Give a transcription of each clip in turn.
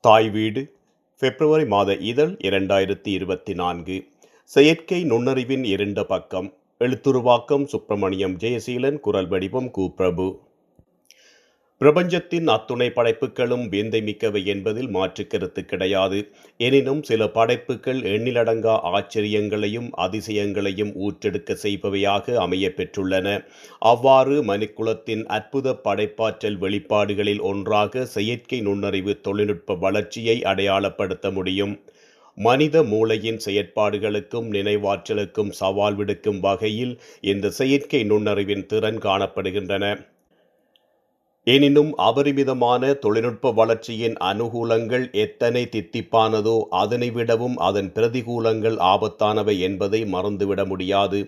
தாய் வீடு பிப்ரவரி மாத இதழ் இரண்டாயிரத்தி இருபத்தி நான்கு செயற்கை நுண்ணறிவின் இருண்ட பக்கம் எழுத்துருவாக்கம் சுப்பிரமணியம் ஜெயசீலன் குரல் வடிவம் கு. பிரபு. பிரபஞ்சத்தின் அத்துணை படைப்புகளும் விந்தை மிக்கவை என்பதில் மாற்று கருத்து கிடையாது. எனினும் சில படைப்புகள் எண்ணிலடங்கா ஆச்சரியங்களையும் அதிசயங்களையும் ஊற்றெடுக்க செய்பவையாக அமைய பெற்றுள்ளன. அவ்வாறு மணிக்குலத்தின் அற்புத படைப்பாற்றல் வெளிப்பாடுகளில் ஒன்றாக செயற்கை நுண்ணறிவு தொழில்நுட்ப வளர்ச்சியை அடையாளப்படுத்த முடியும். மனித மூளையின் செயற்பாடுகளுக்கும் நினைவாற்றலுக்கும் சவால் விடுக்கும் வகையில் இந்த செயற்கை நுண்ணறிவின் திறன் காணப்படுகின்றன. எனினும் அபரிமிதமான தொழில்நுட்ப வளர்ச்சியின் அனுகூலங்கள் எத்தனை தித்திப்பானதோ அதனை விடவும் அதன் பிரதிகூலங்கள் ஆபத்தானவை என்பதை மறந்துவிட முடியாது.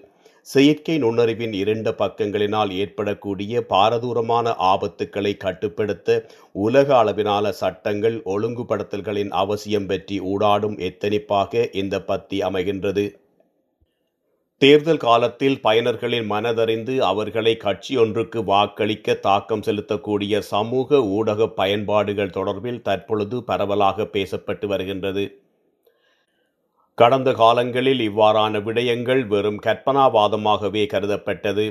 செயற்கை நுண்ணறிவின் இரண்டு பக்கங்களினால் ஏற்படக்கூடிய பாரதூரமான ஆபத்துக்களை கட்டுப்படுத்த உலக அளவிலான சட்டங்கள் ஒழுங்குபடுத்தல்களின் அவசியம் பற்றி ஊடாடும் எத்தனிப்பாக இந்த பத்தி அமைகின்றது. தேர்தல் காலத்தில் பயனர்களின் மனதறிந்து அவர்களை கட்சியொன்றுக்கு வாக்களிக்க தாக்கம் செலுத்தக்கூடிய சமூக ஊடக பயன்பாடுகள் தொடர்பில் தற்பொழுது பரவலாக பேசப்பட்டு வருகின்றது. கடந்த காலங்களில் இவ்வாறான விடயங்கள் வெறும் கற்பனாவாதமாகவே கருதப்பட்டது.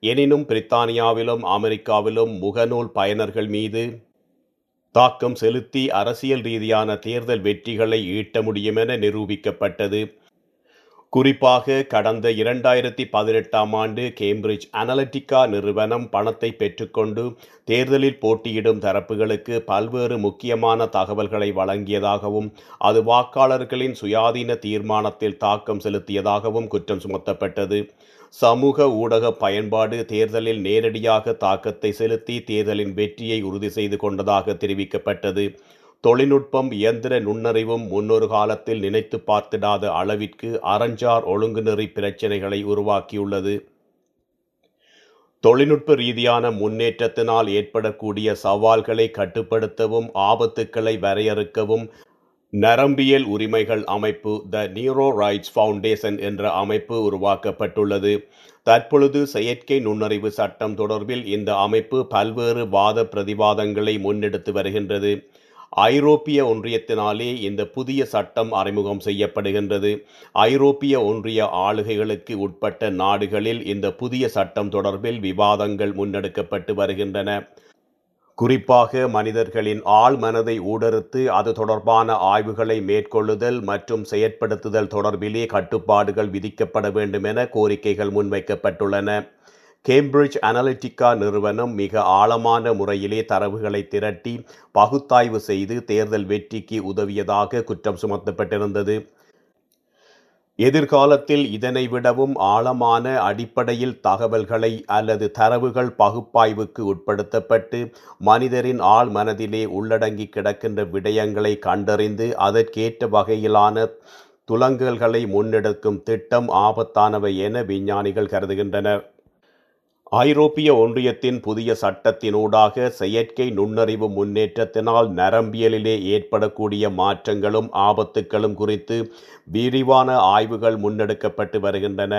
எனினும் பிரித்தானியாவிலும் அமெரிக்காவிலும் முகநூல் பயனர்கள் மீது தாக்கம் செலுத்தி அரசியல் ரீதியான தேர்தல் வெற்றிகளை ஈட்ட முடியுமென நிரூபிக்கப்பட்டது. குறிப்பாக கடந்த இரண்டாயிரத்தி பதினெட்டாம் ஆண்டு கேம்பிரிட்ஜ் அனலிட்டிகா நிறுவனம் பணத்தை பெற்றுக்கொண்டு தேர்தலில் போட்டியிடும் தரப்புகளுக்கு பல்வேறு முக்கியமான தகவல்களை வழங்கியதாகவும் அது வாக்காளர்களின் சுயாதீன தீர்மானத்தில் தாக்கம் செலுத்தியதாகவும் குற்றம் சுமத்தப்பட்டது. சமூக ஊடக பயன்பாடு தேர்தலில் நேரடியாக தாக்கத்தை செலுத்தி தேர்தலின் வெற்றியை உறுதி செய்து கொண்டதாக தெரிவிக்கப்பட்டது. தொழில்நுட்பம் இயந்திர நுண்ணறிவும் முன்னொரு காலத்தில் நினைத்து பார்த்திடாத அளவிற்கு அறஞ்சார் ஒழுங்குநெறி பிரச்சினைகளை உருவாக்கியுள்ளது. தொழில்நுட்ப ரீதியான முன்னேற்றத்தினால் ஏற்படக்கூடிய சவால்களை கட்டுப்படுத்தவும் ஆபத்துக்களை வரையறுக்கவும் நரம்பியல் உரிமைகள் அமைப்பு த நியூரோ ரைட்ஸ் ஃபவுண்டேஷன் என்ற அமைப்பு உருவாக்கப்பட்டுள்ளது. தற்பொழுது செயற்கை நுண்ணறிவு சட்டம் தொடர்பில் இந்த அமைப்பு பல்வேறு வாத பிரதிவாதங்களை முன்னெடுத்து வருகின்றது. ஐரோப்பிய ஒன்றியத்தினாலே இந்த புதிய சட்டம் அறிமுகம் செய்யப்படுகின்றது. ஐரோப்பிய ஒன்றிய ஆளுகைகளுக்கு உட்பட்ட நாடுகளில் இந்த புதிய சட்டம் தொடர்பில் விவாதங்கள் முன்னெடுக்கப்பட்டு வருகின்றன. குறிப்பாக மனிதர்களின் ஆழ் மனதை ஊடறுத்து அது தொடர்பான ஆய்வுகளை மேற்கொள்ளுதல் மற்றும் செயற்படுத்துதல் தொடர்பிலே கட்டுப்பாடுகள் விதிக்கப்பட வேண்டும் என கோரிக்கைகள் முன்வைக்கப்பட்டுள்ளன. கேம்பிரிட்ஜ் அனலிட்டிகா நிறுவனம் மிக ஆழமான முறையிலே தரவுகளை திரட்டி பகுத்தாய்வு செய்து தேர்தல் வெற்றிக்கு உதவியதாக குற்றம் சுமத்தப்பட்டிருந்தது. எதிர்காலத்தில் இதனை விடவும் ஆழமான அடிப்படையில் தகவல்களை அல்லது தரவுகள் பகுப்பாய்வுக்கு உட்படுத்தப்பட்டு மனிதரின் ஆழ் மனதிலே உள்ளடங்கி கிடக்கின்ற விடயங்களை கண்டறிந்து அதற்கேற்ற வகையிலான துலங்கல்களை முன்னெடுக்கும் திட்டம் ஆபத்தானவை என விஞ்ஞானிகள் கருதுகின்றனர். ஐரோப்பிய ஒன்றியத்தின் புதிய சட்டத்தினூடாக செயற்கை நுண்ணறிவு முன்னேற்றத்தினால் நரம்பியலிலே ஏற்படக்கூடிய மாற்றங்களும் ஆபத்துக்களும் குறித்து விரிவான ஆய்வுகள் முன்னெடுக்கப்பட்டு வருகின்றன.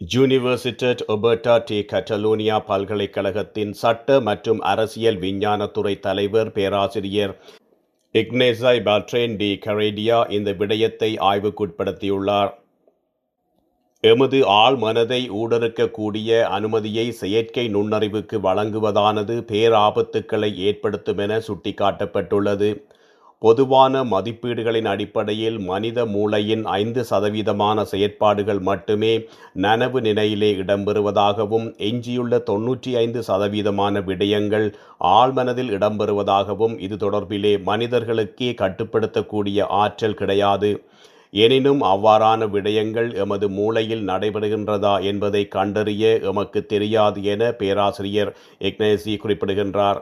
யூனிவர்சிட்டட் ஒபர்டா டி கட்டலோனியா பல்கலைக்கழகத்தின் சட்ட மற்றும் அரசியல் விஞ்ஞானத்துறை தலைவர் பேராசிரியர் இக்னேசாய் பாட்ரேன் டி கரேடியா இந்த விடயத்தை ஆய்வுக்குட்படுத்தியுள்ளார். எமது ஆள் மனதை ஊடறுக்கக்கூடிய அனுமதியை செயற்கை நுண்ணறிவுக்கு வழங்குவதானது பேராபத்துக்களை ஏற்படுத்தும் என சுட்டிக்காட்டப்பட்டுள்ளது. பொதுவான மதிப்பீடுகளின் அடிப்படையில் மனித மூளையின் ஐந்து சதவீதமான செயற்பாடுகள் மட்டுமே நனவு நிலையிலே இடம்பெறுவதாகவும் எஞ்சியுள்ள தொன்னூற்றி ஐந்து சதவீதமான விடயங்கள் ஆழ்மனதில் இடம்பெறுவதாகவும் இது தொடர்பிலே மனிதர்களுக்கே கட்டுப்படுத்தக்கூடிய ஆற்றல் கிடையாது. எனினும் அவ்வாறான விடயங்கள் எமது மூளையில் நடைபெறுகின்றதா என்பதை கண்டறிய எமக்கு தெரியாது என பேராசிரியர் எக்னேசி குறிப்பிடுகின்றார்.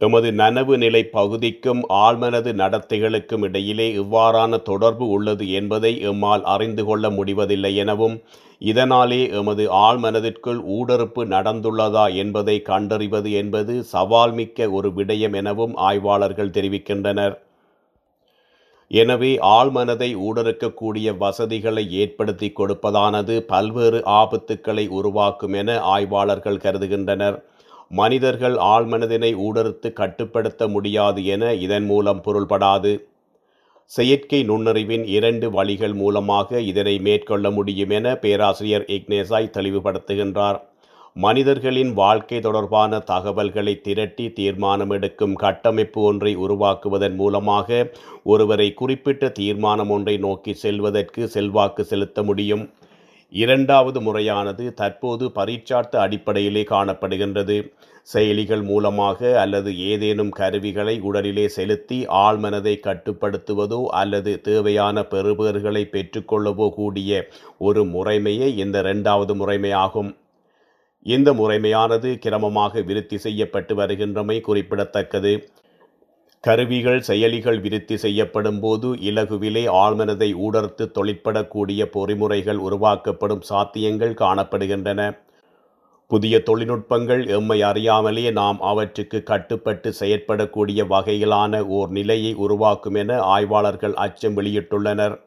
எமது நனவு நிலை பகுதிக்கும் ஆழ்மனது நடத்தைகளுக்கும் இடையிலே இவ்வாறான தொடர்பு உள்ளது என்பதை எம்மால் அறிந்து கொள்ள முடிவதில்லை எனவும் இதனாலே எமது ஆழ்மனதிற்குள் ஊடறுப்பு நடந்துள்ளதா என்பதை கண்டறிவது என்பது சவால் மிக்க ஒரு விடயம் எனவும் ஆய்வாளர்கள் தெரிவிக்கின்றனர். எனவே ஆழ்மனதை ஊடறுக்கக்கூடிய வசதிகளை ஏற்படுத்தி கொடுப்பதானது பல்வேறு ஆபத்துக்களை உருவாக்கும் என ஆய்வாளர்கள் கருதுகின்றனர். மனிதர்கள் ஆழ்மனதினை ஊடறுத்து கட்டுப்படுத்த முடியாது என இதன் மூலம் பொருள்படாது. செயற்கை நுண்ணறிவின் இரண்டு வழிகள் மூலமாக இதனை மேற்கொள்ள முடியும் என பேராசிரியர் இக்னேசாய் தெளிவுபடுத்துகின்றார். மனிதர்களின் வாழ்க்கை தொடர்பான தகவல்களை திரட்டி தீர்மானம் எடுக்கும் கட்டமைப்பு ஒன்றை உருவாக்குவதன் மூலமாக ஒருவரை குறிப்பிட்ட தீர்மானம் ஒன்றை நோக்கி செல்வதற்கு செல்வாக்கு செலுத்த முடியும். இரண்டாவது முறையானது தற்போது பரீட்சார்த்த அடிப்படையிலே காணப்படுகின்றது. செயலிகள் மூலமாக அல்லது ஏதேனும் கருவிகளை உடலிலே செலுத்தி ஆழ்மனதை கட்டுப்படுத்துவதோ அல்லது தேவையான பெறுபேறுகளை பெற்றுக்கொள்ளவோ கூடிய ஒரு முறைமையே இந்த இரண்டாவது முறைமையாகும். இந்த முறைமையானது கிரமமாக விருத்தி செய்யப்பட்டு வருகின்றமை குறிப்பிடத்தக்கது. கருவிகள் செயலிகள் விருத்தி செய்யப்படும் போது இலகுவிலே ஆழ்மனதை ஊடர்த்து தொழிற்படக்கூடிய பொறிமுறைகள் உருவாக்கப்படும் சாத்தியங்கள் காணப்படுகின்றன. புதிய தொழில்நுட்பங்கள் எம்மை அறியாமலே நாம் அவற்றுக்கு கட்டுப்பட்டு செயற்படக்கூடிய வகையிலான ஓர் நிலையை உருவாக்கும் என ஆய்வாளர்கள் அச்சம் வெளியிட்டுள்ளனர்.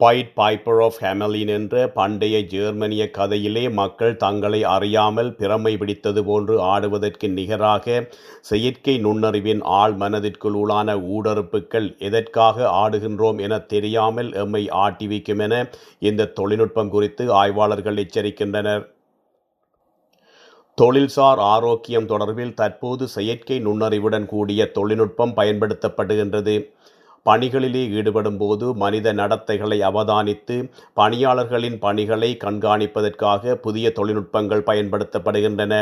பைட் பைப்பர் ஆஃப் ஹெமலின் என்ற பண்டைய ஜெர்மனிய கதையிலே மக்கள் தங்களை அறியாமல் பிரமை பிடித்தது போன்று ஆடுவதற்கு நிகராக செயற்கை நுண்ணறிவின் ஆழ் மனதிற்குள் உளான ஊடறுப்புகள் எதற்காக ஆடுகின்றோம் என தெரியாமல் எம்மை ஆட்டிவிக்கும் என இந்த தொழில்நுட்பம் குறித்து ஆய்வாளர்கள் எச்சரிக்கின்றனர். தொழில்சார் ஆரோக்கியம் தொடர்பில் தற்போது செயற்கை நுண்ணறிவுடன் கூடிய தொழில்நுட்பம் பயன்படுத்தப்படுகின்றது. பணிகளிலே ஈடுபடும் போது மனித நடத்தைகளை அவதானித்து பணியாளர்களின் பணிகளை கண்காணிப்பதற்காக புதிய தொழில்நுட்பங்கள் பயன்படுத்தப்படுகின்றன.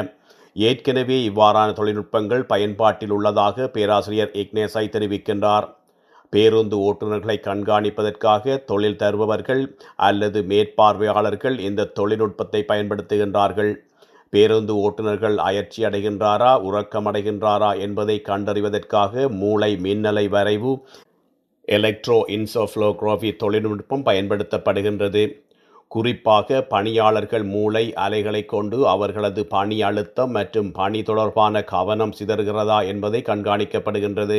ஏற்கனவே இவ்வாறான தொழில்நுட்பங்கள் பயன்பாட்டில் உள்ளதாக பேராசிரியர் இக்னேசாய் தெரிவிக்கின்றார். பேருந்து ஓட்டுநர்களை கண்காணிப்பதற்காக தொழில் தருபவர்கள் அல்லது மேற்பார்வையாளர்கள் இந்த தொழில்நுட்பத்தை பயன்படுத்துகின்றார்கள். பேருந்து ஓட்டுநர்கள் அயற்சி அடைகின்றாரா உறக்கம் அடைகின்றாரா என்பதை கண்டறிவதற்காக மூளை மின்னலை வரைவு எலக்ட்ரோ இன்சோஃப்ளோக்ரோஃபி தொழில்நுட்பம் பயன்படுத்தப்படுகின்றது. குறிப்பாக பணியாளர்கள் மூளை அலைகளை கொண்டு அவர்களது பணி அழுத்தம் மற்றும் பணி தொடர்பான கவனம் சிதறுகிறதா என்பதை கண்காணிக்கப்படுகின்றது.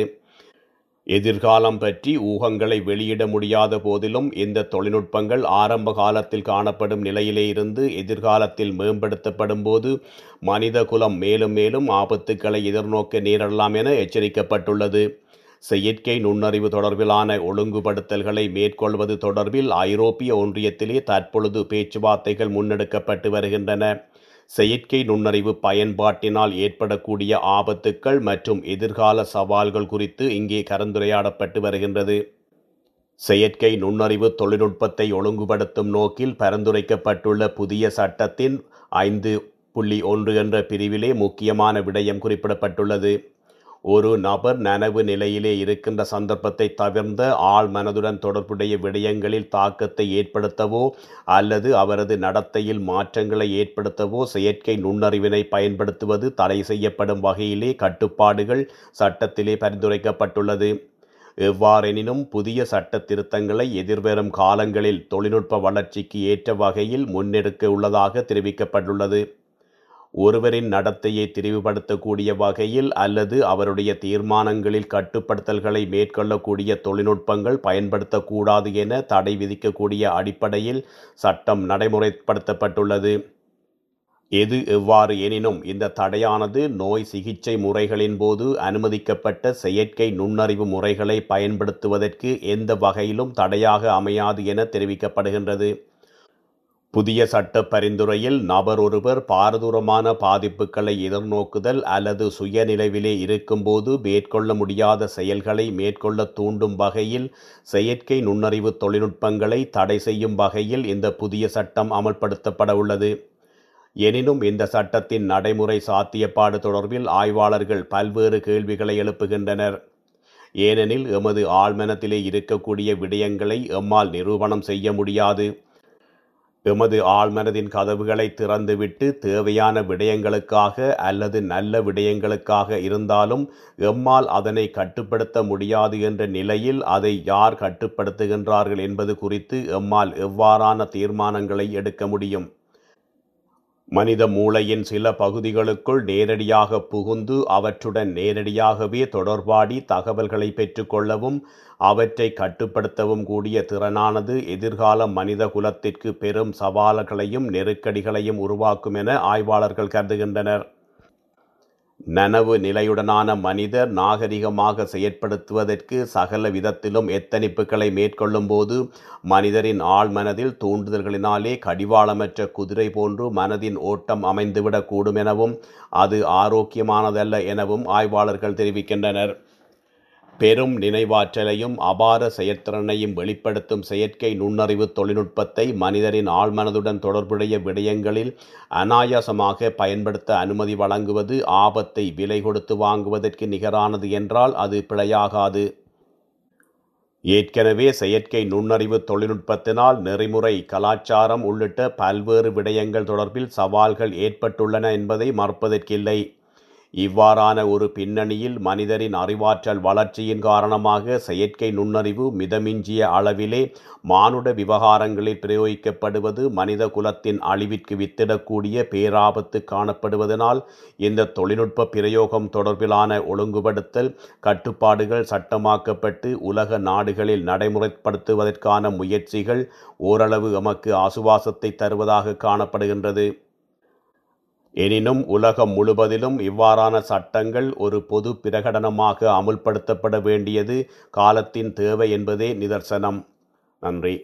எதிர்காலம் பற்றி ஊகங்களை வெளியிட முடியாத போதிலும் இந்த தொழில்நுட்பங்கள் ஆரம்ப காலத்தில் காணப்படும் நிலையிலே இருந்து எதிர்காலத்தில் மேம்படுத்தப்படும் போது மனித குலம் மேலும் மேலும் ஆபத்துக்களை எதிர்நோக்க நேரிடலாம் என எச்சரிக்கப்பட்டுள்ளது. செயற்கை நுண்ணறிவு தொடர்பிலான ஒழுங்குபடுத்தல்களை மேற்கொள்வது தொடர்பில் ஐரோப்பிய ஒன்றியத்திலே தற்பொழுது பேச்சுவார்த்தைகள் முன்னெடுக்கப்பட்டு வருகின்றன. செயற்கை நுண்ணறிவு பயன்பாட்டினால் ஏற்படக்கூடிய ஆபத்துக்கள் மற்றும் எதிர்கால சவால்கள் குறித்து இங்கே கலந்துரையாடப்பட்டு வருகின்றது. செயற்கை நுண்ணறிவு தொழில்நுட்பத்தை ஒழுங்குபடுத்தும் நோக்கில் பரிந்துரைக்கப்பட்டுள்ள புதிய சட்டத்தின் ஐந்து புள்ளி ஒன்று என்ற பிரிவிலே முக்கியமான விடயம் குறிப்பிடப்பட்டுள்ளது. ஒரு நபர் நனவு நிலையிலே இருக்கின்ற சந்தர்ப்பத்தை தவிர்ந்த ஆள் மனதுடன் தொடர்புடைய விடயங்களில் தாக்கத்தை ஏற்படுத்தவோ அல்லது அவரது நடத்தையில் மாற்றங்களை ஏற்படுத்தவோ செயற்கை நுண்ணறிவினை பயன்படுத்துவது தடை செய்யப்படும் வகையிலே கட்டுப்பாடுகள் சட்டத்திலே பரிந்துரைக்கப்பட்டுள்ளது. எவ்வாறெனினும் புதிய சட்ட திருத்தங்களை எதிர்வரும் காலங்களில் தொழில்நுட்ப வளர்ச்சிக்கு ஏற்ற வகையில் முன்னெடுக்க உள்ளதாக தெரிவிக்கப்பட்டுள்ளது. ஒருவரின் நடத்தையை தெரிவுபடுத்தக்கூடிய வகையில் அல்லது அவருடைய தீர்மானங்களில் கட்டுப்படுத்தல்களை மேற்கொள்ளக்கூடிய தொழில்நுட்பங்கள் பயன்படுத்தக்கூடாது என தடை விதிக்கக்கூடிய அடிப்படையில் சட்டம் நடைமுறைப்படுத்தப்பட்டுள்ளது. எது எவ்வாறு எனினும் இந்த தடையானது நோய் சிகிச்சை முறைகளின் போது அனுமதிக்கப்பட்ட செயற்கை நுண்ணறிவு முறைகளை பயன்படுத்துவதற்கு எந்த வகையிலும் தடையாக அமையாது என தெரிவிக்கப்படுகின்றது. புதிய சட்ட பரிந்துரையில் நபர் ஒருவர் பாரதூரமான பாதிப்புகளை எதிர்நோக்குதல் அல்லது சுயநிலைவிலே இருக்கும்போது மேற்கொள்ள முடியாத செயல்களை மேற்கொள்ள தூண்டும் வகையில் செயற்கை நுண்ணறிவு தொழில்நுட்பங்களை தடை செய்யும் வகையில் இந்த புதிய சட்டம் அமல்படுத்தப்பட உள்ளது. எனினும் இந்த சட்டத்தின் நடைமுறை சாத்தியப்பாடு தொடர்பில் ஆய்வாளர்கள் பல்வேறு கேள்விகளை எழுப்புகின்றனர். ஏனெனில் எமது ஆழ்மனத்திலே இருக்கக்கூடிய விடயங்களை எம்மால் நிரூபணம் செய்ய முடியாது. எமது ஆழ்மனதின் கதவுகளை திறந்துவிட்டு தேவையான விடயங்களுக்காக அல்லது நல்ல விடயங்களுக்காக இருந்தாலும் எம்மால் அதனை கட்டுப்படுத்த முடியாது என்ற நிலையில் அதை யார் கட்டுப்படுத்துகின்றார்கள் என்பது குறித்து எம்மால் எவ்வாறான தீர்மானங்களை எடுக்க முடியும்? மனித மூளையின் சில பகுதிகளுக்குள் நேரடியாக புகுந்து அவற்றுடன் நேரடியாகவே தொடர்பாடி தகவல்களை பெற்றுக்கொள்ளவும் அவற்றை கட்டுப்படுத்தவும் கூடிய திறனானது எதிர்கால மனித குலத்திற்கு பெரும் சவால்களையும் நெருக்கடிகளையும் உருவாக்கும் என ஆய்வாளர்கள் கருதுகின்றனர். நனவு நிலையுடனான மனிதர் நாகரிகமாக செயற்படுத்துவதற்கு சகல விதத்திலும் எத்தனிப்புகளை மேற்கொள்ளும்போது மனிதரின் ஆழ்மனதில் தூண்டுதல்களினாலே கடிவாளமற்ற குதிரை போன்று மனதின் ஓட்டம் அமைந்துவிடக்கூடும் எனவும் அது ஆரோக்கியமானதல்ல எனவும் ஆய்வாளர்கள் தெரிவிக்கின்றனர். பெரும் நினைவாற்றலையும் அபார செயற்திறனையும் வெளிப்படுத்தும் செயற்கை நுண்ணறிவு தொழில்நுட்பத்தை மனிதரின் ஆழ்மனதுடன் தொடர்புடைய விடயங்களில் அனாயாசமாக பயன்படுத்த அனுமதி வழங்குவது ஆபத்தை விலை கொடுத்து வாங்குவதற்கு நிகரானது என்றால் அது பிழையாகாது. ஏற்கனவே செயற்கை நுண்ணறிவு தொழில்நுட்பத்தினால் நெறிமுறை கலாச்சாரம் உள்ளிட்ட பல்வேறு விடயங்கள் தொடர்பில் சவால்கள் ஏற்பட்டுள்ளன என்பதை மறுப்பதற்கில்லை. இவ்வாறான ஒரு பின்னணியில் மனிதரின் அறிவாற்றல் வளர்ச்சியின் காரணமாக செயற்கை நுண்ணறிவு மிதமிஞ்சிய அளவிலே மானுட விவகாரங்களில் பிரயோகிக்கப்படுவது மனித குலத்தின் அழிவிற்கு வித்திடக்கூடிய பேராபத்து காணப்படுவதனால் இந்த தொழில்நுட்ப பிரயோகம் தொடர்பிலான ஒழுங்குபடுத்தல் கட்டுப்பாடுகள் சட்டமாக்கப்பட்டு உலக நாடுகளில் நடைமுறைப்படுத்துவதற்கான முயற்சிகள் ஓரளவு எமக்கு ஆசுவாசத்தை தருவதாக காணப்படுகின்றது. எனினும் உலகம் முழுவதிலும் இவ்வாறான சட்டங்கள் ஒரு பொது பிரகடனமாக அமுல்படுத்தப்பட வேண்டியது காலத்தின் தேவை என்பதே நிதர்சனம். நன்றி.